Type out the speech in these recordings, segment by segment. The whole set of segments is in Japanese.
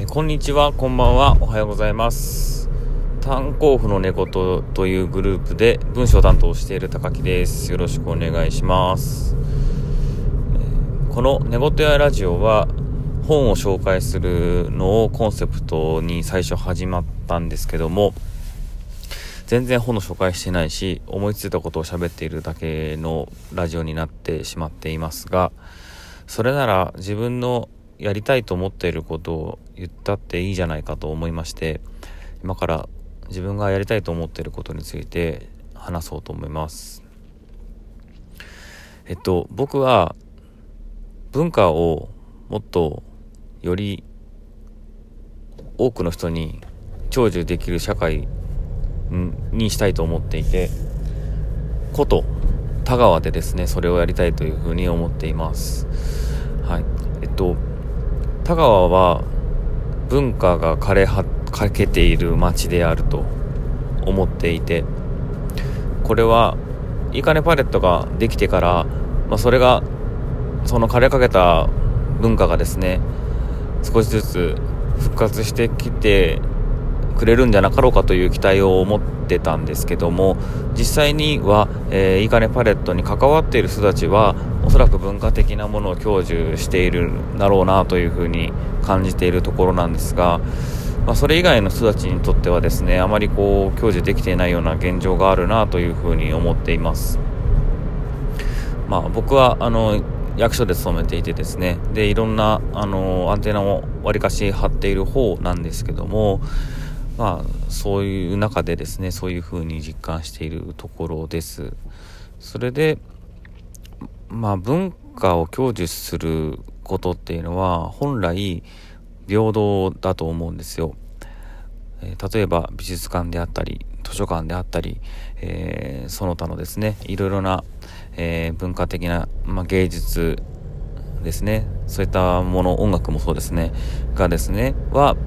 えこんにちは、こんばんは、おはようございます。炭鉱夫の猫とというグループで文章担当している高木です。よろしくお願いします。この寝言やラジオは本を紹介するのをコンセプトに最初始まったんですけども、全然本の紹介してないし、思いついたことを喋っているだけのラジオになってしまっていますが、それなら自分のやりたいと思っていることを言ったっていいじゃないかと思いまして今から自分がやりたいと思っていることについて話そうと思います。えっと僕は文化をもっとより多くの人に享受できる社会にしたいと思っていてこと田川でですねそれをやりたいというふうに思っています。はい。えっと田川は文化が枯れはかけている町であると思っていてこれはいいかねパレットができてから、まあ、それがその枯れかけた文化がですね少しずつ復活してきてくれるんじゃなかろうかという期待を持ってたんですけども実際には、えー、いいかねパレットに関わっている人たちはおそらく文化的なものを享受しているだろうなというふうに感じているところなんですが、まあ、それ以外の人たちにとってはですねあまりこう享受できていないような現状があるなというふうに思っています。まあ、僕はあの役所で勤めていてですねでいろんなあのアンテナをわりかし張っている方なんですけどもまあそういう中でですねそういうふうに実感しているところです。それでまあ文化を享受することっていうのは本来平等だと思うんですよ。えー、例えば美術館であったり図書館であったり、えー、その他のですねいろいろな、えー、文化的な、まあ、芸術ですね。そういったもの音楽もそうですね。がですねは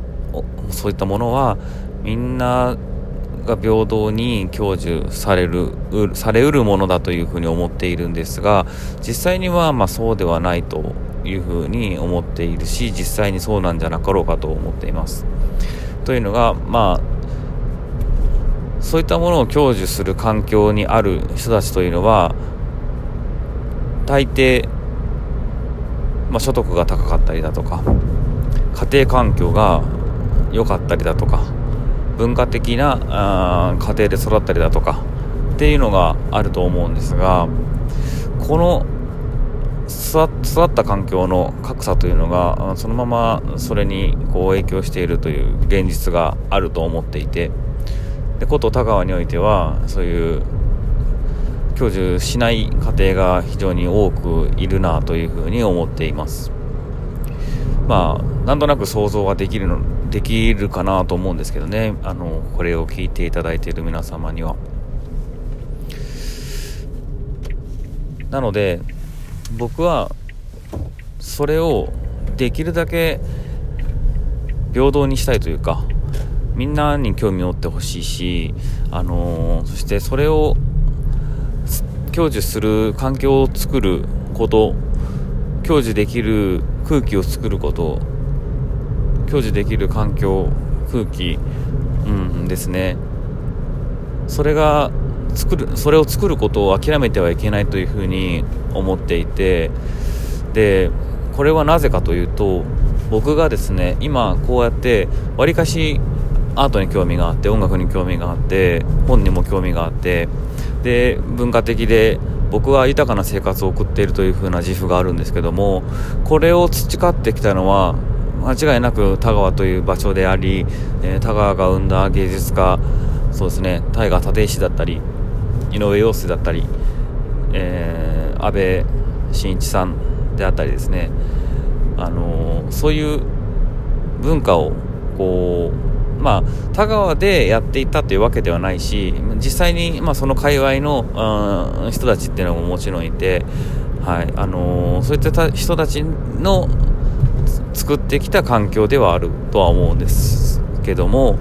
そういったものはみんなが平等に享受されるされうるものだというふうに思っているんですが実際にはまそうではないというふうに思っているし実際にそうなんじゃなかろうかと思っています。というのがまあそういったものを享受する環境にある人たちというのは大抵、まあ、所得が高かったりだとか家庭環境が良かったりだとか文化的な家庭で育ったりだとかっていうのがあると思うんですがこの育った環境の格差というのがそのままそれにこう影響しているという現実があると思っていてでこと田川においてはそういう享受しない家庭が非常に多くいるなというふうに思っています。まあなんとなく想像ができるのできるかなと思うんですけどね。あのこれを聞いていただいている皆様には。なので僕はそれをできるだけ平等にしたいというかみんなに興味を持ってほしいし、あのー、そしてそれを享受する環境を作ること享受できる空気を作ること享受できる環境空気、うん、ですね。それが作るそれを作ることを諦めてはいけないというふうに思っていてでこれはなぜかというと僕がですね今こうやってわりかしアートに興味があって音楽に興味があって本にも興味があってで文化的で僕は豊かな生活を送っているという風な自負があるんですけどもこれを培ってきたのは間違いなく田川という場所であり、えー、田川が生んだ芸術家そうですね大河立石だったり井上陽水だったり、えー、安倍晋一さんであったりですね、あのー、そういう文化をこうまあ田川でやっていたというわけではないし実際に、まあ、その界隈の、うん、人たちっていうのももちろんいて、はいあのー、そういった人たちの作ってきた環境ではあるとは思うんですけども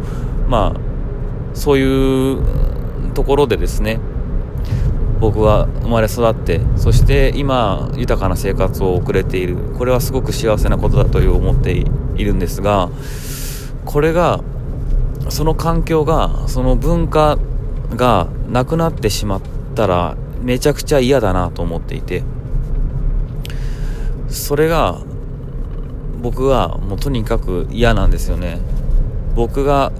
まあそういうところでですね僕は生まれ育ってそして今豊かな生活を送れているこれはすごく幸せなことだという思っているんですがこれがその環境がその文化がなくなってしまったらめちゃくちゃ嫌だなと思っていてそれが僕はもうとにかく嫌なんですよね。僕が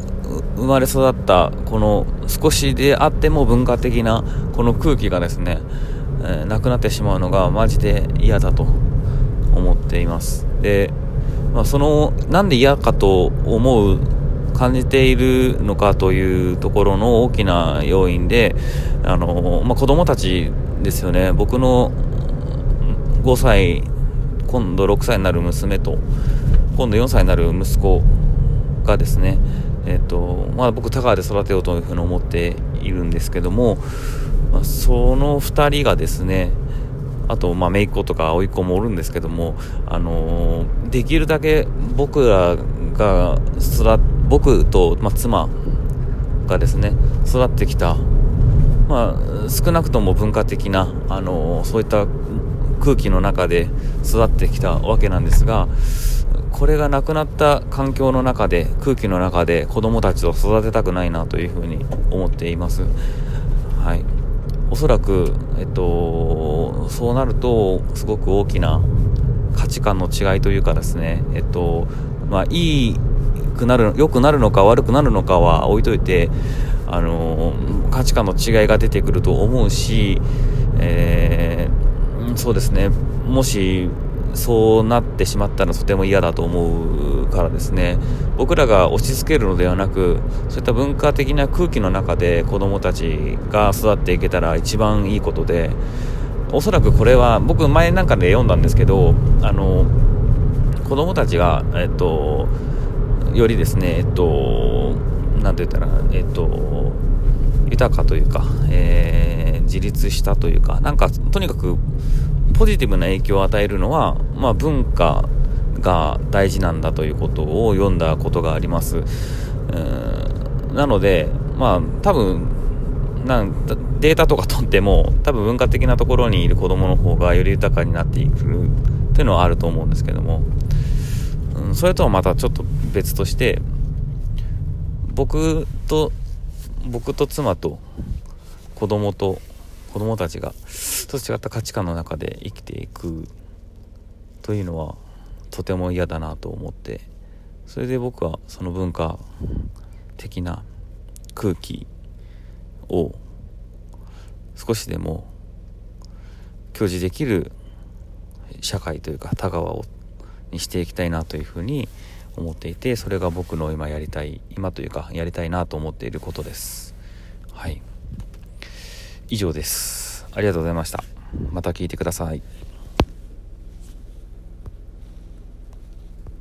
生まれ育ったこの少しであっても文化的なこの空気がですね、えー、なくなってしまうのがマジで嫌だと思っています。で、まあ、そのなんで嫌かと思う感じているのかというところの大きな要因であの、まあ、子供たちですよね。僕の5歳今度6歳になる娘と今度4歳になる息子がですねえーとまあ、僕、田川で育てようというふうに思っているんですけども、まあ、その2人がですねあと、まあ、姪っ子とか甥っ子もおるんですけども、あのー、できるだけ僕らが育僕と、まあ、妻がですね育ってきた、まあ、少なくとも文化的な、あのー、そういった空気の中で育ってきたわけなんですがこれがなくなった環境の中で空気の中で子供たちを育てたくないなというふうに思っています。はい、おそらく、えっと、そうなるとすごく大きな価値観の違いというかですね、えっとまあ、いいくなる良くなるのか悪くなるのかは置いといてあの価値観の違いが出てくると思うし、えー、そうですね。もしそうなってしまったらとても嫌だと思うからですね。僕らが押し付けるのではなくそういった文化的な空気の中で子供たちが育っていけたら一番いいことでおそらくこれは僕前なんかで読んだんですけどあの子供たちが、えっと、よりですねえっと何て言ったらえっと豊かというか、えー、自立したというかなんかとにかくポジティブな影響を与えるのは、まあ、文化が大事なんだということを読んだことがあります。なので、まあ、多分なんデータとか取っても多分文化的なところにいる子供の方がより豊かになっていくというのはあると思うんですけども、うん、それとはまたちょっと別として僕と僕と妻と子供と子供たちがと違った価値観の中で生きていくというのはとても嫌だなと思ってそれで僕はその文化的な空気を少しでも享受できる社会というか田川をにしていきたいなというふうに思っていてそれが僕の今やりたい今というかやりたいなと思っていることです。以上です。ありがとうございました。また聞いてください。